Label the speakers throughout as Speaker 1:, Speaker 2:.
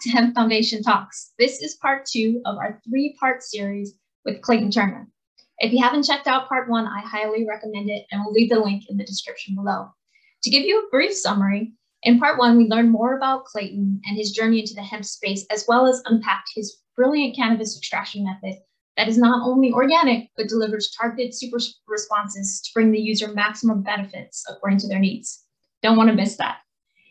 Speaker 1: To Hemp Foundation Talks. This is part two of our three part series with Clayton Turner. If you haven't checked out part one, I highly recommend it and we'll leave the link in the description below. To give you a brief summary, in part one, we learned more about Clayton and his journey into the hemp space, as well as unpacked his brilliant cannabis extraction method that is not only organic, but delivers targeted super responses to bring the user maximum benefits according to their needs. Don't want to miss that.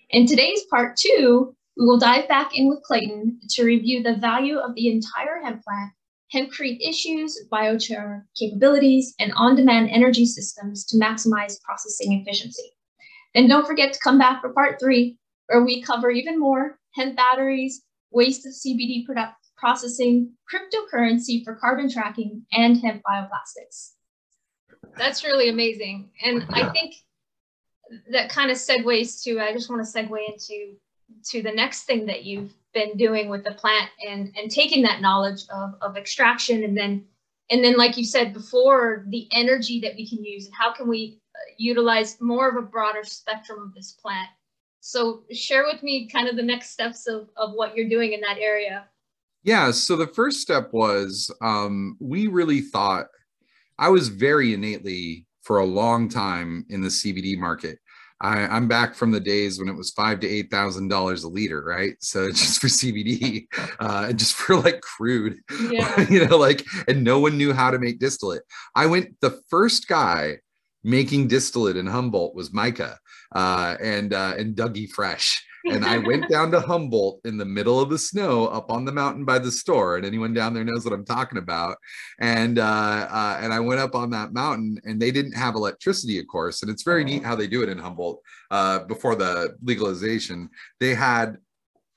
Speaker 1: In today's part two, we will dive back in with Clayton to review the value of the entire hemp plant, hempcrete issues, biochar capabilities, and on-demand energy systems to maximize processing efficiency. Then don't forget to come back for part three, where we cover even more hemp batteries, waste of CBD product processing, cryptocurrency for carbon tracking, and hemp bioplastics. That's really amazing. And I think that kind of segues to, I just want to segue into to the next thing that you've been doing with the plant and and taking that knowledge of, of extraction and then and then like you said before the energy that we can use and how can we uh, utilize more of a broader spectrum of this plant. So share with me kind of the next steps of, of what you're doing in that area.
Speaker 2: Yeah so the first step was um, we really thought i was very innately for a long time in the cbd market I, am back from the days when it was five to eight thousand dollars a liter, right? So just for CBD, uh, and just for like crude, yeah. you know, like, and no one knew how to make distillate. I went the first guy making distillate in Humboldt was Micah uh, and uh, and Dougie Fresh and I went down to Humboldt in the middle of the snow up on the mountain by the store. And anyone down there knows what I'm talking about. And uh, uh, and I went up on that mountain, and they didn't have electricity, of course. And it's very neat how they do it in Humboldt uh, before the legalization. They had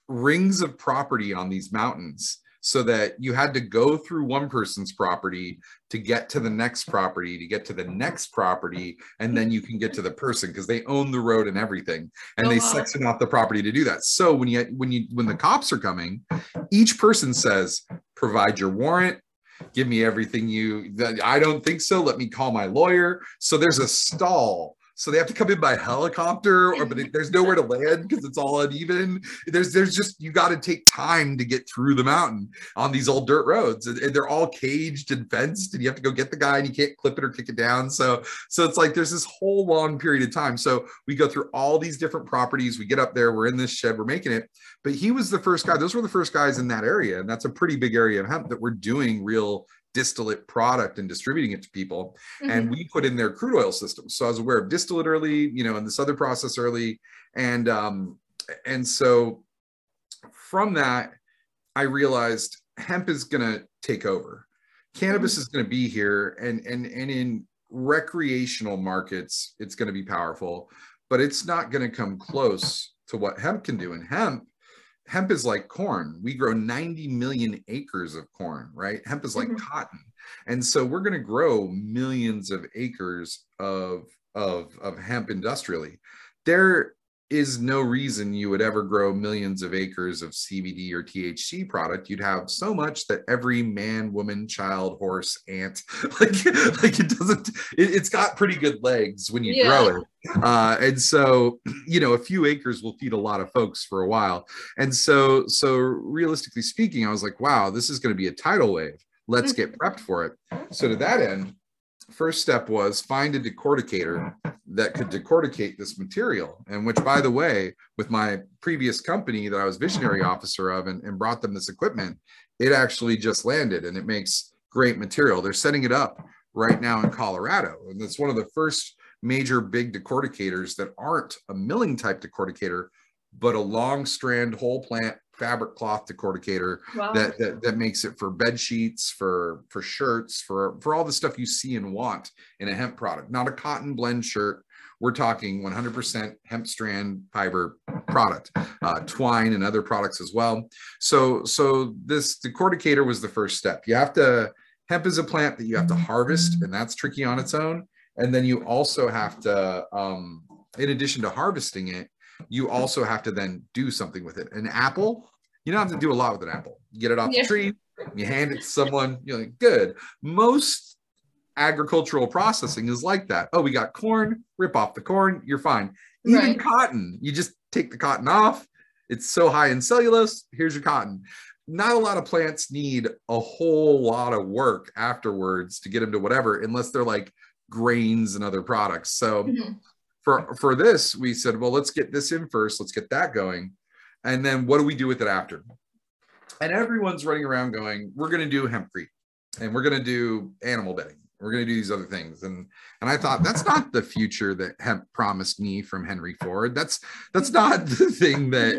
Speaker 2: rings of property on these mountains so that you had to go through one person's property to get to the next property to get to the next property and then you can get to the person because they own the road and everything and oh, they wow. section off the property to do that so when you when you when the cops are coming each person says provide your warrant give me everything you i don't think so let me call my lawyer so there's a stall so they have to come in by helicopter or but there's nowhere to land because it's all uneven. There's there's just you got to take time to get through the mountain on these old dirt roads and, and, they're all caged and fenced and you have to go get the guy and you can't clip it or kick it down. So so it's like there's this whole long period of time. So we go through all these different properties we get up there we're in this shed we're making it. But he was the first guy those were the first guys in that area and that's a pretty big area of hemp that we're doing real distillate product and distributing it to people. Mm-hmm. And we put in their crude oil system. So I was aware of distillate early, you know, and this other process early. And um, and so from that, I realized hemp is gonna take over. Cannabis mm-hmm. is gonna be here and and and in recreational markets, it's gonna be powerful, but it's not gonna come close to what hemp can do. And hemp hemp is like corn. We grow 90 million acres of corn, right? Hemp is like mm-hmm. cotton. And so we're going to grow millions of acres of, of, of hemp industrially. There is no reason you would ever grow millions of acres of CBD or THC product. You'd have so much that every man, woman, child, horse, ant, like, like it doesn't, it, has got pretty good legs when you yeah. grow it. Uh, and so, you know, a few acres will feed a lot of folks for a while. And so, so realistically speaking, I was like, wow, this is going to be a tidal wave. Let's get prepped for it. So to that end, first step was find a decorticator that could decorticate this material. And which, by the way, with my previous company that I was visionary officer of and, and brought them this equipment, it actually just landed and it makes great material. They're setting it up right now in Colorado. And it's one of the first major big decorticators that aren't a milling type decorticator, but a long strand whole plant fabric cloth decorticator wow. that, that that makes it for bed sheets, for for shirts, for for all the stuff you see and want in a hemp product. Not a cotton blend shirt. We're talking 100% hemp strand fiber product, uh, twine and other products as well. So so this decorticator was the first step. You have to hemp is a plant that you have to harvest, and that's tricky on its own. And then you also have to, um, in addition to harvesting it, you also have to then do something with it. An apple, you don't have to do a lot with an apple. You get it off yeah. the tree, you hand it to someone, you're like, good. Most agricultural processing is like that. Oh, we got corn, rip off the corn, you're fine. Even right. cotton, you just take the cotton off it's so high in cellulose. Here's your cotton. Not a lot of plants need a whole lot of work afterwards to get them to whatever, unless they're like grains and other products. So mm-hmm. for for this, we said, well, let's get this in first. Let's get that going, and then what do we do with it after? And everyone's running around going, we're going to do hempcrete, and we're going to do animal bedding, we're going to do these other things and and i thought that's not the future that hemp promised me from henry ford that's that's not the thing that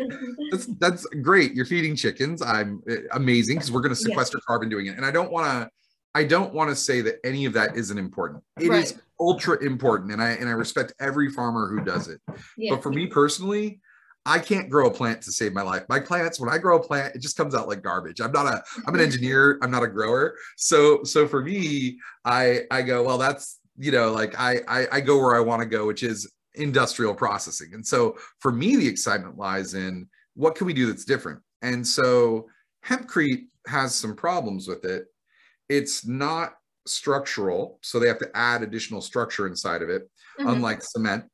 Speaker 2: that's that's great you're feeding chickens i'm eh, amazing because we're going to sequester yeah. carbon doing it and i don't want to i don't want to say that any of that isn't important It right. is ultra important and i and i respect every farmer who does it yeah. but for me personally I can't grow a plant to save my life. My plants, when I grow a plant, it just comes out like garbage. I'm not a, I'm an engineer. I'm not a grower. So, so for me, I, I go, well, that's, you know, like I, I, I go where I want to go, which is industrial processing. And so for me, the excitement lies in what can we do that's different? And so hempcrete has some problems with it. It's not structural. So they have to add additional structure inside of it, mm-hmm. unlike cement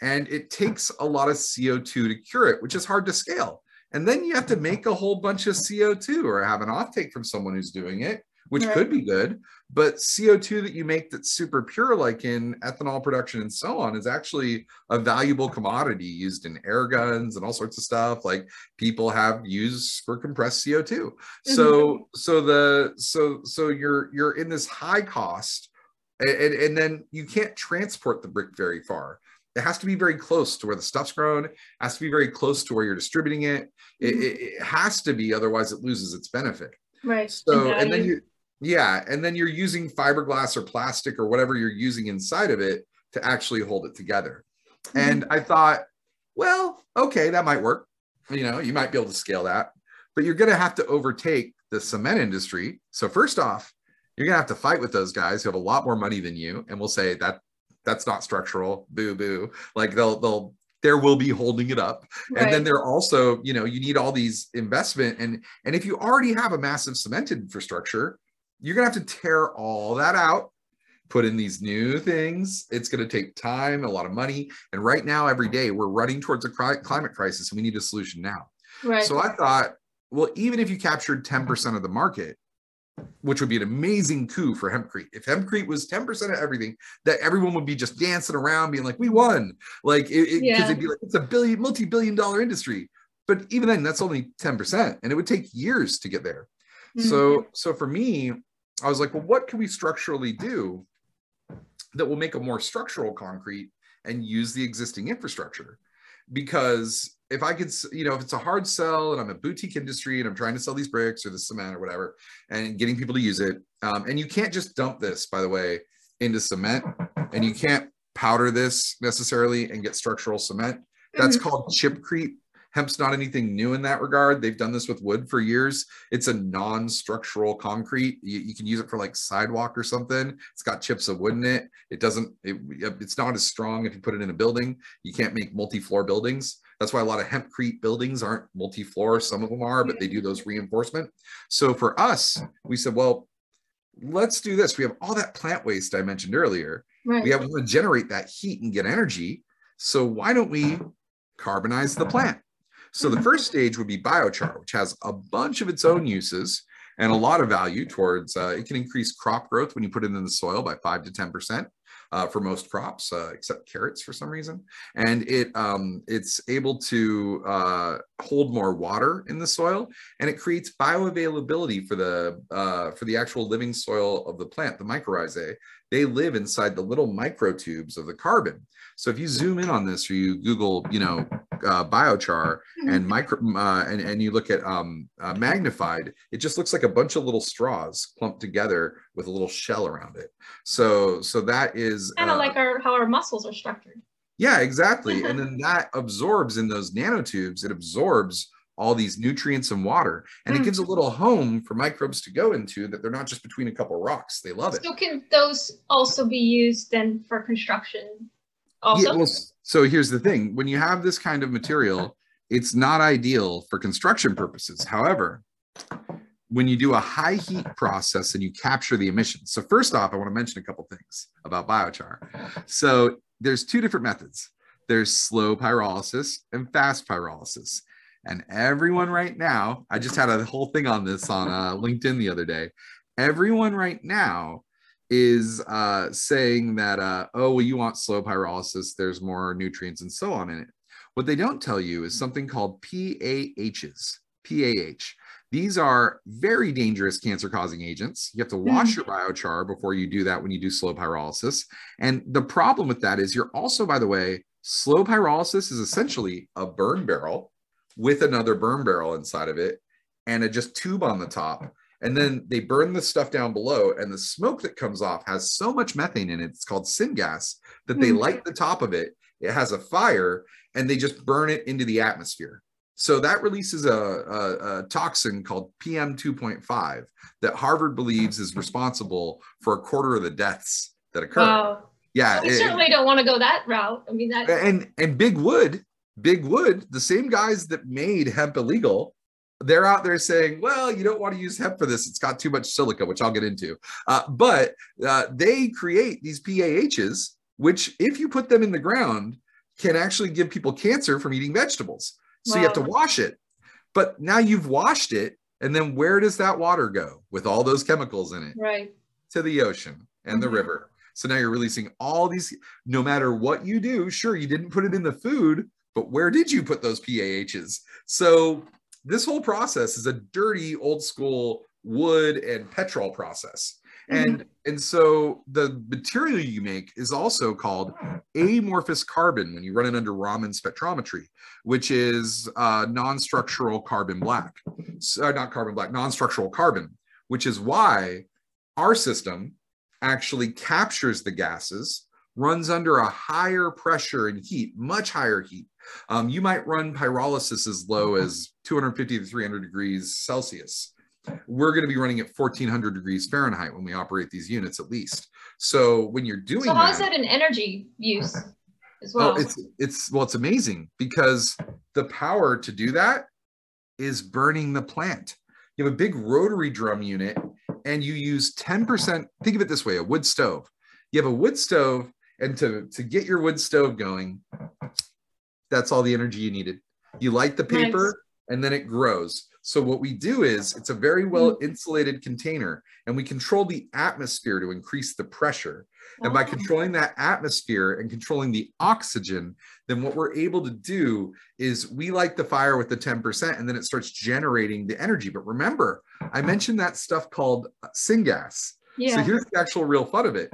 Speaker 2: and it takes a lot of CO2 to cure it, which is hard to scale. And then you have to make a whole bunch of CO2 or have an offtake from someone who's doing it, which right. could be good. But CO2 that you make that's super pure, like in ethanol production and so on, is actually a valuable commodity used in air guns and all sorts of stuff. Like people have used for compressed CO2. Mm-hmm. So so the so so you're you're in this high cost and, and, then you can't transport the brick very far it has to be very close to where the stuff's grown. Has to be very close to where you're distributing it. It, mm-hmm. it, it has to be otherwise it loses its benefit.
Speaker 1: Right.
Speaker 2: So and then you yeah and then you're using fiberglass or plastic or whatever you're using inside of it to actually hold it together. Mm-hmm. and i thought well okay that might work. You know you might be able to scale that but you're going to have to overtake the cement industry. So first off you're going to have to fight with those guys who have a lot more money than you and we'll say that that's not structural boo boo. Like they'll they'll there will be holding it up. Right. and then they're also you know you need all these investment and and if you already have a massive cemented infrastructure you're going to have to tear all that out put in these new things. It's going to take time a lot of money. And right now every day we're running towards a climate crisis and we need a solution now. Right. So i thought well even if you captured 10% of the market which would be an amazing coup for hempcrete. If hempcrete was 10% of everything, that everyone would be just dancing around being like, we won. Like, it, it, yeah. it'd be like, it's a billion, multi-billion dollar industry. But even then, that's only 10%. And it would take years to get there. Mm-hmm. So, so for me, I was like, well, what can we structurally do that will make a more structural concrete and use the existing infrastructure? Because if I could, you know, if it's a hard sell and I'm a boutique industry and I'm trying to sell these bricks or the cement or whatever, and getting people to use it, um, and you can't just dump this, by the way, into cement, and you can't powder this necessarily and get structural cement. That's mm-hmm. called chipcrete. Hemp's not anything new in that regard. They've done this with wood for years. It's a non-structural concrete. You, you, can use it for like sidewalk or something. It's got chips of wood in it. It doesn't. It, it's not as strong if you put it in a building. You can't make multi-floor buildings. That's why a lot of hempcrete buildings aren't multi-floor. Some of them are, but they do those reinforcement. So for us, we said, well, let's do this. We have all that plant waste I mentioned earlier. Right. We have to generate that heat and get energy. So why don't we carbonize the plant? So the first stage would be biochar, which has a bunch of its own uses and a lot of value towards uh, it can increase crop growth when you put it in the soil by five to 10% uh, for most crops, uh, except carrots for some reason. And it um, it's able to uh, hold more water in the soil, and it creates bioavailability for the uh, for the actual living soil of the plant, the mycorrhizae. They live inside the little microtubes of the carbon. So if you zoom in on this, or you Google, you know, uh, biochar and micro, uh, and and you look at um, uh, magnified, it just looks like a bunch of little straws clumped together with a little shell around it. So so that is
Speaker 1: kind of uh, like our how our muscles are structured.
Speaker 2: Yeah, exactly. and then that absorbs in those nanotubes. It absorbs all these nutrients and water and mm. it gives a little home for microbes to go into that they're not just between a couple rocks they love it
Speaker 1: so can those also be used then for construction also
Speaker 2: yeah, well, so here's the thing when you have this kind of material, it's not ideal for construction purposes. However, when you do a high heat process and you capture the emissions. So first off, I want to mention a couple things about biochar. So there's two different methods. There's slow pyrolysis and fast pyrolysis. And everyone right now, I just had a whole thing on this on uh, LinkedIn the other day. Everyone right now is uh, saying that, uh, oh, well, you want slow pyrolysis, there's more nutrients and so on in it. What they don't tell you is something called PAHs, PAH. These are very dangerous cancer causing agents. You have to wash mm-hmm. your biochar before you do that when you do slow pyrolysis. And the problem with that is you're also, by the way, slow pyrolysis is essentially a burn barrel with another burn barrel inside of it and a just tube on the top. And then they burn the stuff down below, and the smoke that comes off has so much methane in it. It's called syngas that they mm-hmm. light the top of it. It has a fire, and they just burn it into the atmosphere. So that releases a, a, a, toxin called PM 2.5 that Harvard believes is responsible for a quarter of the deaths that occur. Wow.
Speaker 1: Yeah,
Speaker 2: we
Speaker 1: it, certainly don't want to go that route. I mean that.
Speaker 2: And and Big Wood, Big Wood, the same guys that made hemp illegal, they're out there saying, "Well, you don't want to use hemp for this; it's got too much silica," which I'll get into. Uh, but uh, they create these PAHs, which, if you put them in the ground, can actually give people cancer from eating vegetables. So wow. you have to wash it. But now you've washed it. And then where does that water go with all those chemicals in it?
Speaker 1: Right.
Speaker 2: To the ocean and mm-hmm. the river. So now you're releasing all these, no matter what you do, sure, you didn't put it in the food, but where did you put those PAHs? So this whole process is a dirty old school wood and petrol process. Mm-hmm. And and so the material you make is also called amorphous carbon when you run it under Raman spectrometry, which is uh, non-structural carbon black, so, uh, not carbon black, non-structural carbon, which is why our system actually captures the gases, runs under a higher pressure and heat, much higher heat. Um, you might run pyrolysis as low as 250 to 300 degrees Celsius we're going to be running at 1400 degrees Fahrenheit when we operate these units at least. So when you're doing
Speaker 1: so how that, is that an energy use as oh, well?
Speaker 2: Oh, it's it's well, it's amazing because the power to do that is burning the plant. You have a big rotary drum unit and you use 10%. Think of it this way: a wood stove. You have a wood stove, and to to get your wood stove going, that's all the energy you needed. You light the paper. And then it grows so what we do is it's a very well mm. insulated container and we control the atmosphere to increase the pressure. And by oh. controlling that atmosphere and controlling the oxygen, then what we're able to do is we light the fire with the 10% and then it starts generating the energy. But remember, I mentioned that stuff called uh, syngas. Yeah. So here's the actual real fun of it.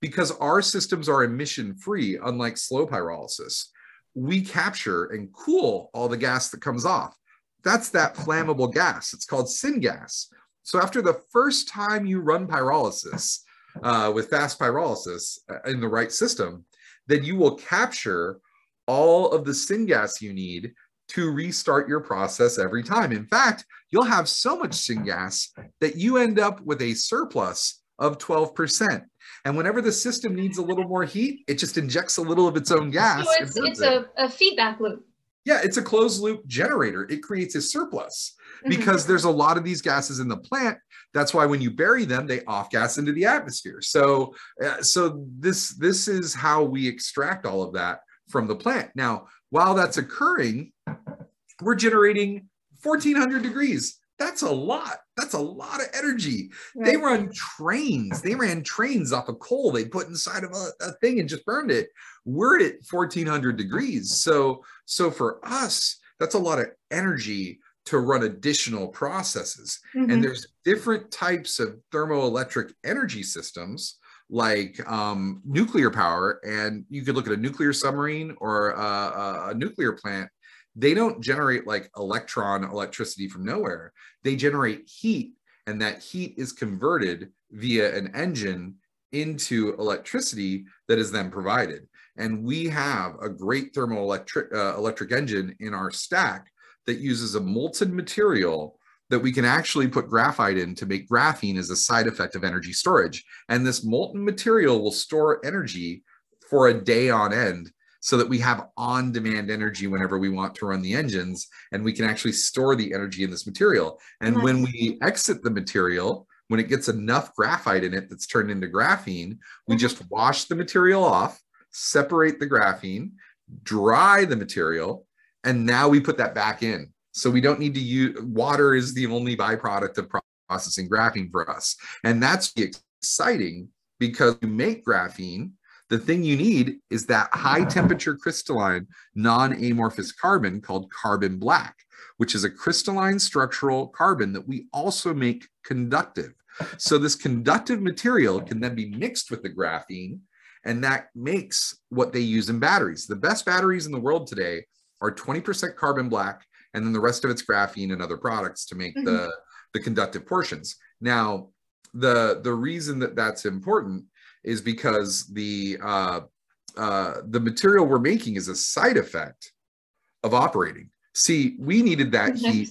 Speaker 2: Because our systems are emission free, unlike slow pyrolysis, we capture and cool all the gas that comes off. That's that flammable gas. It's called syngas. So after the first time you run pyrolysis uh, with fast pyrolysis uh, in the right system, then you will capture all of the syngas you need to restart your process every time. In fact, you'll have so much syngas that you end up with a surplus of 12%. And whenever the system needs a little more heat, it just injects a little of its own gas.
Speaker 1: So it's, it's a, a feedback loop
Speaker 2: yeah, it's a closed loop generator. It creates a surplus mm-hmm. because there's a lot of these gases in the plant. That's why when you bury them, they off gas into the atmosphere. So, uh, so this this is how we extract all of that from the plant. Now, while that's occurring, we're generating 1400 degrees. That's a lot. That's a lot of energy. Right. They run trains. They ran trains off of coal they put inside of a, a thing and just burned it we're at 1400 degrees. So, so for us, that's a lot of energy to run additional processes. Mm-hmm. And there's different types of thermoelectric energy systems like um, nuclear power. And you could look at a nuclear submarine or a, a nuclear plant. They don't generate like electron electricity from nowhere. They generate heat, and that heat is converted via an engine into electricity that is then provided. And we have a great thermoelectric uh, electric engine in our stack that uses a molten material that we can actually put graphite in to make graphene as a side effect of energy storage. And this molten material will store energy for a day on end so that we have on demand energy whenever we want to run the engines and we can actually store the energy in this material. And nice. when we exit the material, when it gets enough graphite in it that's turned into graphene, we mm-hmm. just wash the material off separate the graphene, dry the material, and now we put that back in. So we don't need to use water is the only byproduct of processing graphene for us. And that's exciting because you make graphene the thing you need is that high temperature crystalline non-amorphous carbon called carbon black, which is a crystalline structural carbon that we also make conductive. So this conductive material can then be mixed with the graphene and that makes what they use in batteries. The best batteries in the world today are 20% carbon black and then the rest of it's graphene and other products to make mm -hmm. the, mm-hmm. the conductive portions. Now, the, the reason that that's important is because the uh, uh, the material we're making is a side effect of operating. See, we needed that heat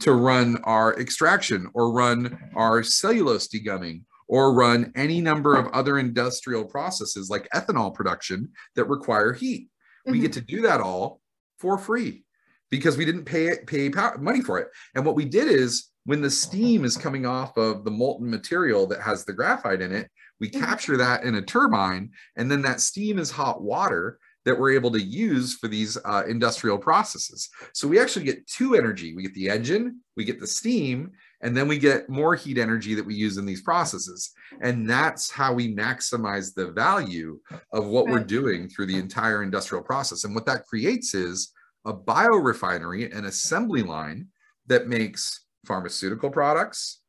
Speaker 2: to run our extraction or run our cellulose degumming or run any number of other industrial processes like ethanol production that require heat. Mm-hmm. We get mm-hmm. to do that all for free because we didn't pay it, pay money for it. And what we did is when the steam is coming off of the molten material that has the graphite in it, we mm-hmm. capture that in a turbine, and then that steam is hot water that we're able to use for these uh, industrial processes. So we actually get two energy. We get the engine, we get the steam, and then we get more heat energy that we use in these processes. And that's how we maximize the value of what right. we're doing through the entire industrial process. And what that creates is a biorefinery, an assembly line that makes pharmaceutical products,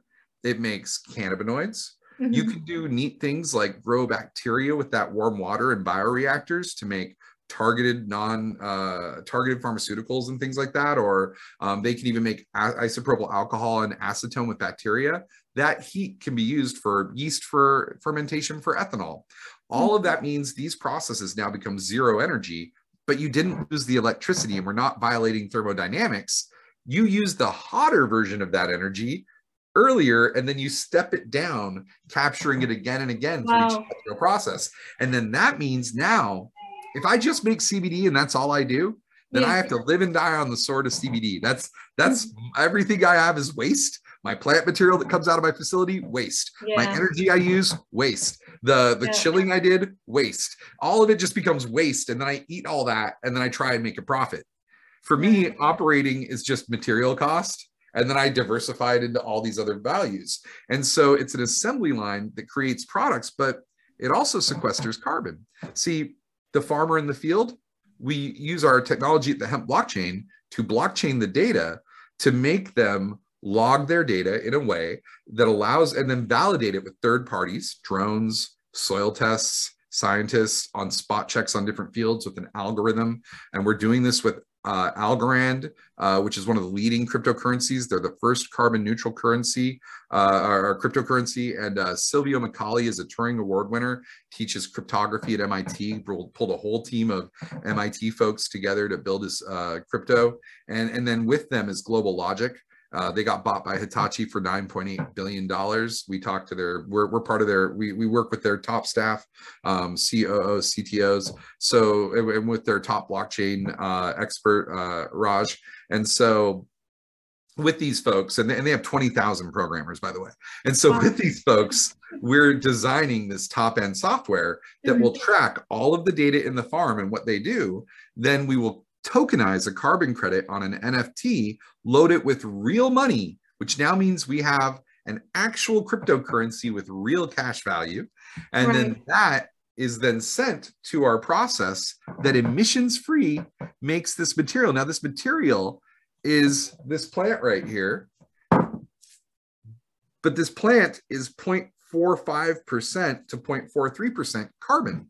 Speaker 2: it makes cannabinoids, Mm-hmm. You can do neat things like grow bacteria with that warm water in bioreactors to make targeted non uh, targeted pharmaceuticals and things like that or um, they can even make a- isopropyl alcohol and acetone with bacteria. That heat can be used for yeast for fermentation for ethanol. All of that means these processes now become zero energy but you didn't lose the electricity and we're not violating thermodynamics. You use the hotter version of that energy earlier and then you step it down capturing it again and again wow. through each process. And then that means now if i just make cbd and that's all i do then yeah. i have to live and die on the sword of cbd that's that's mm. everything i have is waste. My plant material that comes out of my facility waste. Yeah. my energy i use waste. The the yeah. chilling i did waste. All of it just becomes waste and then i eat all that and then i try and make a profit. For me operating is just material cost and then I diversified into all these other values. And so it's an assembly line that creates products, but it also sequesters carbon. See, the farmer in the field, we use our technology at the hemp blockchain to blockchain the data to make them log their data in a way that allows and then validate it with third parties, drones, soil tests, scientists on spot checks on different fields with an algorithm. And we're doing this with uh, Algorand, uh, which is one of the leading cryptocurrencies. They're the first carbon neutral currency uh, or cryptocurrency. And uh, Silvio Micali is a Turing Award winner, teaches cryptography at MIT, pulled a whole team of MIT folks together to build his uh, crypto. And, and then with them is Global Logic, uh, they got bought by Hitachi for 9.8 billion dollars. We talked to their, we're, we're part of their, we, we work with their top staff, um, COOs, CTOs. So, and with their top blockchain uh, expert, uh, Raj. And so, with these folks, and they, and they have 20,000 programmers, by the way. And so, wow. with these folks, we're designing this top end software that mm-hmm. will track all of the data in the farm and what they do. Then we will tokenize a carbon credit on an NFT, load it with real money, which now means we have an actual cryptocurrency with real cash value. And right. then that is then sent to our process that emissions free makes this material. Now, this material is this plant right here, but this plant is 0.45% to 0.43% carbon.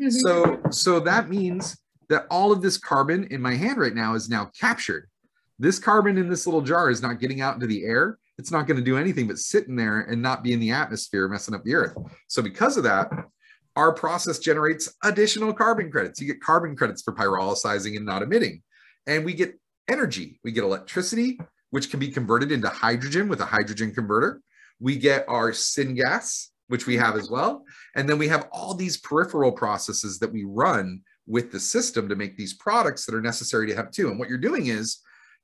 Speaker 2: Mm-hmm. So, so that means that all of this carbon in my hand right now is now captured. This carbon in this little jar is not getting out into the air. It's not going to do anything but sit in there and not be in the atmosphere, messing up the earth. So, because of that, our process generates additional carbon credits. You get carbon credits for pyrolyzing and not emitting. And we get energy. We get electricity, which can be converted into hydrogen with a hydrogen converter. We get our syngas, which we have as well. And then we have all these peripheral processes that we run with the system to make these products that are necessary to have two. And what you're doing is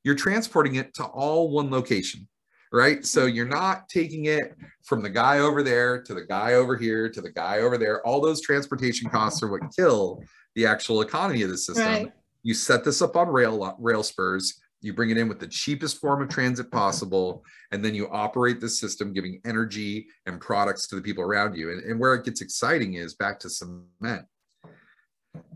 Speaker 2: you're transporting it to all one location, right? So mm-hmm. you're not taking it from the guy over there to the guy over here to the guy over there. All those transportation costs are what kill the actual economy of the system. Right. You set this up on rail rail spurs. you bring it in with the cheapest form of transit possible, and then you operate the system, giving energy and products to the people around you. And, and where it gets exciting is back to cement.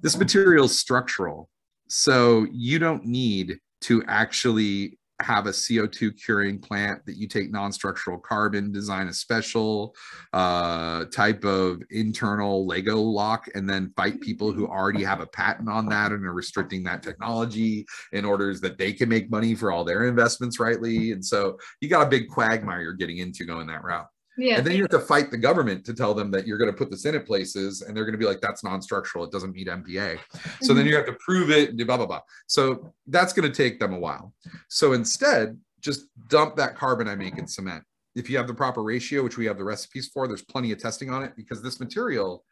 Speaker 2: This material is structural. So you don't need to actually have a CO2 curing plant that you take non-structural carbon, design a special uh, type of internal Lego lock, and then fight people who already have a patent on that and are restricting that technology in orders that they can make money for all their investments rightly. And so you got a big quagmire you're getting into going that route. Yeah. And then you have to fight the government to tell them that you're going to put this in at places and they're going to be like, that's non-structural. It doesn't meet MPA. Mm-hmm. So then mm-hmm. you have to prove it and blah, blah, blah. So that's going to take them a while. So instead, just dump that carbon I make in cement. If you have the proper ratio, which we have the recipes for, there's plenty of testing on it because this material,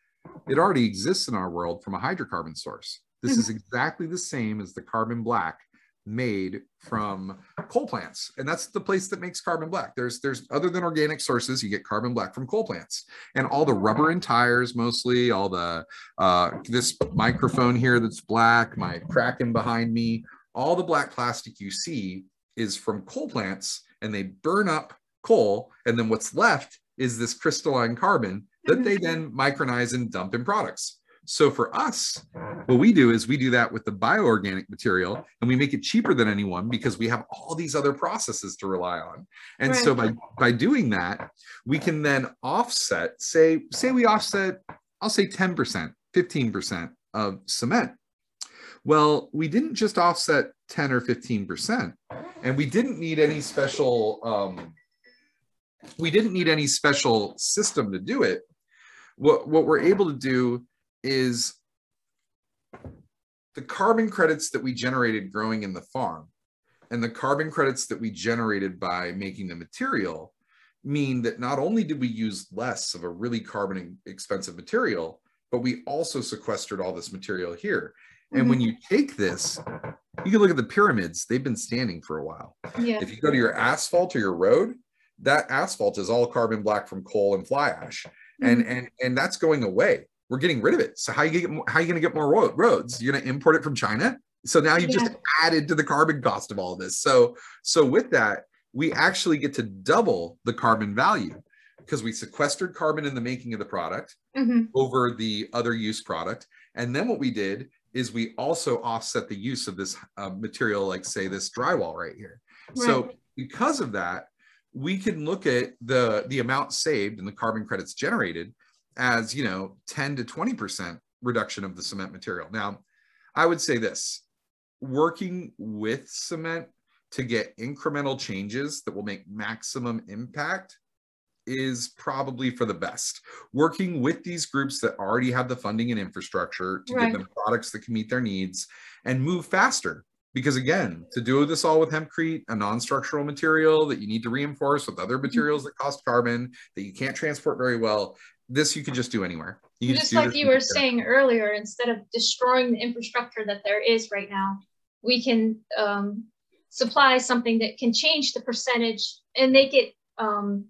Speaker 2: it already exists in our world from a hydrocarbon source. This mm-hmm. is exactly the same as the carbon black made from coal plants. And that's the place that makes carbon black. There's there's other than organic sources you get carbon black from coal plants. And all the rubber and tires mostly all the uh this microphone here that's black my kraken behind me all the black plastic you see is from coal plants and they burn up coal. And then what's left is this crystalline carbon that they then micronize and dump in products so for us, what we do is we do that with the bioorganic material and we make it cheaper than anyone because we have all these other processes to rely on. And right. so by by doing that, we can then offset, say, say we offset, I'll say 10%, 15% of cement. Well, we didn't just offset 10 or 15%, and we didn't need any special um, we didn't need any special system to do it. What, what we're able to do is the carbon credits that we generated growing in the farm and the carbon credits that we generated by making the material mean that not only did we use less of a really carbon expensive material, but we also sequestered all this material here. And mm-hmm. when you take this, you can look at the pyramids, they've been standing for a while. Yeah. If you go to your asphalt or your road, that asphalt is all carbon black from coal and fly ash. Mm-hmm. And, and, and that's going away we're getting rid of it. So how you get how are you going to get more roads? You're going to import it from China. So now you've yeah. just added to the carbon cost of all this. So so with that, we actually get to double the carbon value because we sequestered carbon in the making of the product mm-hmm. over the other use product. And then what we did is we also offset the use of this uh, material, like say this drywall right here. Right. So because of that, we can look at the the amount saved and the carbon credits generated as you know 10 to 20 percent reduction of the cement material now i would say this working with cement to get incremental changes that will make maximum impact is probably for the best. Working with these groups that already have the funding and infrastructure to right. give them products that can meet their needs and move faster. Because again, to do this all with hempcrete, a non-structural material that you need to reinforce with other mm-hmm. materials that cost carbon that you can't transport very well, this you could just do anywhere.
Speaker 1: You just, just like you were saying earlier, instead of destroying the infrastructure that there is right now, we can um, supply something that can change the percentage and make it um,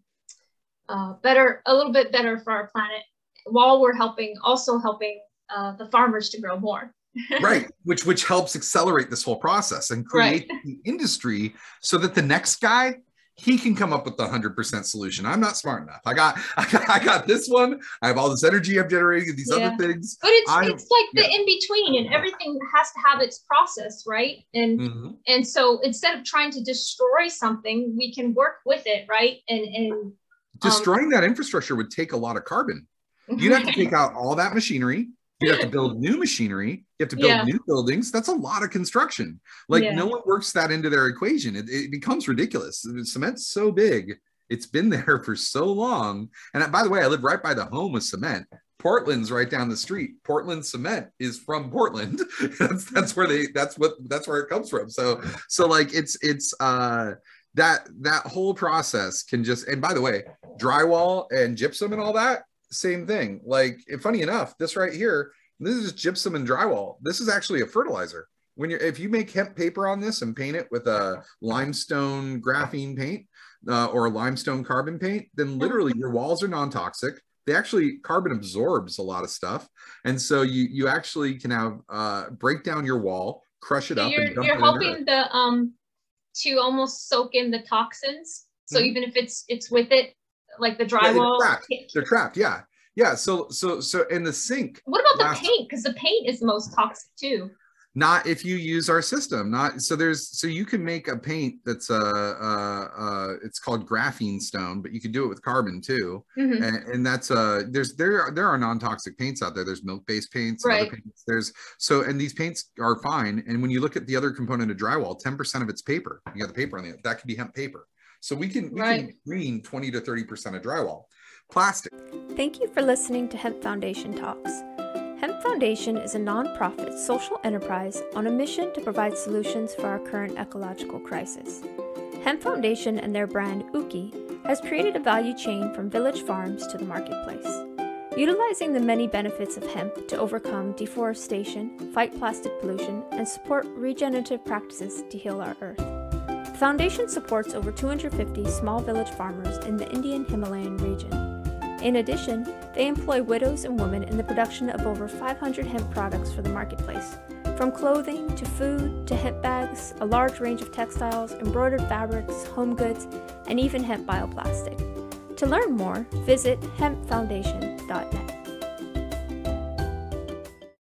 Speaker 1: uh, better, a little bit better for our planet, while we're helping, also helping uh, the farmers to grow more.
Speaker 2: right which which helps accelerate this whole process and create right. the industry so that the next guy he can come up with the 100% solution. I'm not smart enough. I got, I got, I got this one. I have all this energy I'm generating, these yeah. other things.
Speaker 1: But it's, I'm, it's like the yeah. in between and everything has to have its process, right? And, mm-hmm. and so instead of trying to destroy something, we can work with it, right? And, and um,
Speaker 2: destroying um, that infrastructure would take a lot of carbon. You'd have to take out all that machinery you have to build new machinery you have to build yeah. new buildings. That's a lot of construction. Like yeah. no one works that into their equation. It, it becomes ridiculous. Cement's so big. It's been there for so long. And by the way i live right by the home of cement. Portland's right down the street. Portland cement is from portland. That's that's where they that's what that's where it comes from. So so like it's it's uh that that whole process can just and by the way drywall and gypsum and all that same thing. Like, funny enough, this right here, this is gypsum and drywall. This is actually a fertilizer. When you're, if you make hemp paper on this and paint it with a limestone graphene paint uh, or a limestone carbon paint, then literally your walls are non-toxic. They actually carbon absorbs a lot of stuff, and so you you actually can have uh, break down your wall, crush it up.
Speaker 1: You're, you're helping the um to almost soak in the toxins. So
Speaker 2: Mhm.
Speaker 1: even if it's it's with it, like the
Speaker 2: Yeah, they're
Speaker 1: drywall.
Speaker 2: trapped. They're trapped. Yeah. Yeah. So, so, so in the sink,
Speaker 1: what about the paint? Because the paint is the most toxic too.
Speaker 2: not if you use our system not so there's so you can make a paint that's a, uh, uh it's called Graphenstone but you can do it with carbon too
Speaker 1: Mhm.
Speaker 2: and, and that's uh there's there are there are non-toxic paints out there there's milk based paints
Speaker 1: Right.
Speaker 2: paints. there's so and these paints are fine and when you look at the other component of drywall 10% of it's paper you got the paper on the that could be hemp paper so we can we can green 20 to 30 percent of drywall plastic
Speaker 3: Thank you for listening to Hemp Foundation Talks. Hemp Foundation is a nonprofit social enterprise on a mission to provide solutions for our current ecological crisis. Hemp Foundation and their brand Ukhi has created a value chain from village farms to the marketplace. Utilizing the many benefits of hemp to overcome deforestation, fight plastic pollution, and support regenerative practices to heal our earth. Foundation supports over 250 small village farmers in the Indian Himalayan region. In addition, they employ widows and women in the production of over 500 hemp products for the marketplace, from clothing to food to hemp bags, a large range of textiles, embroidered fabrics, home goods, and even hemp bioplastic. To learn more, visit hempfoundation.net.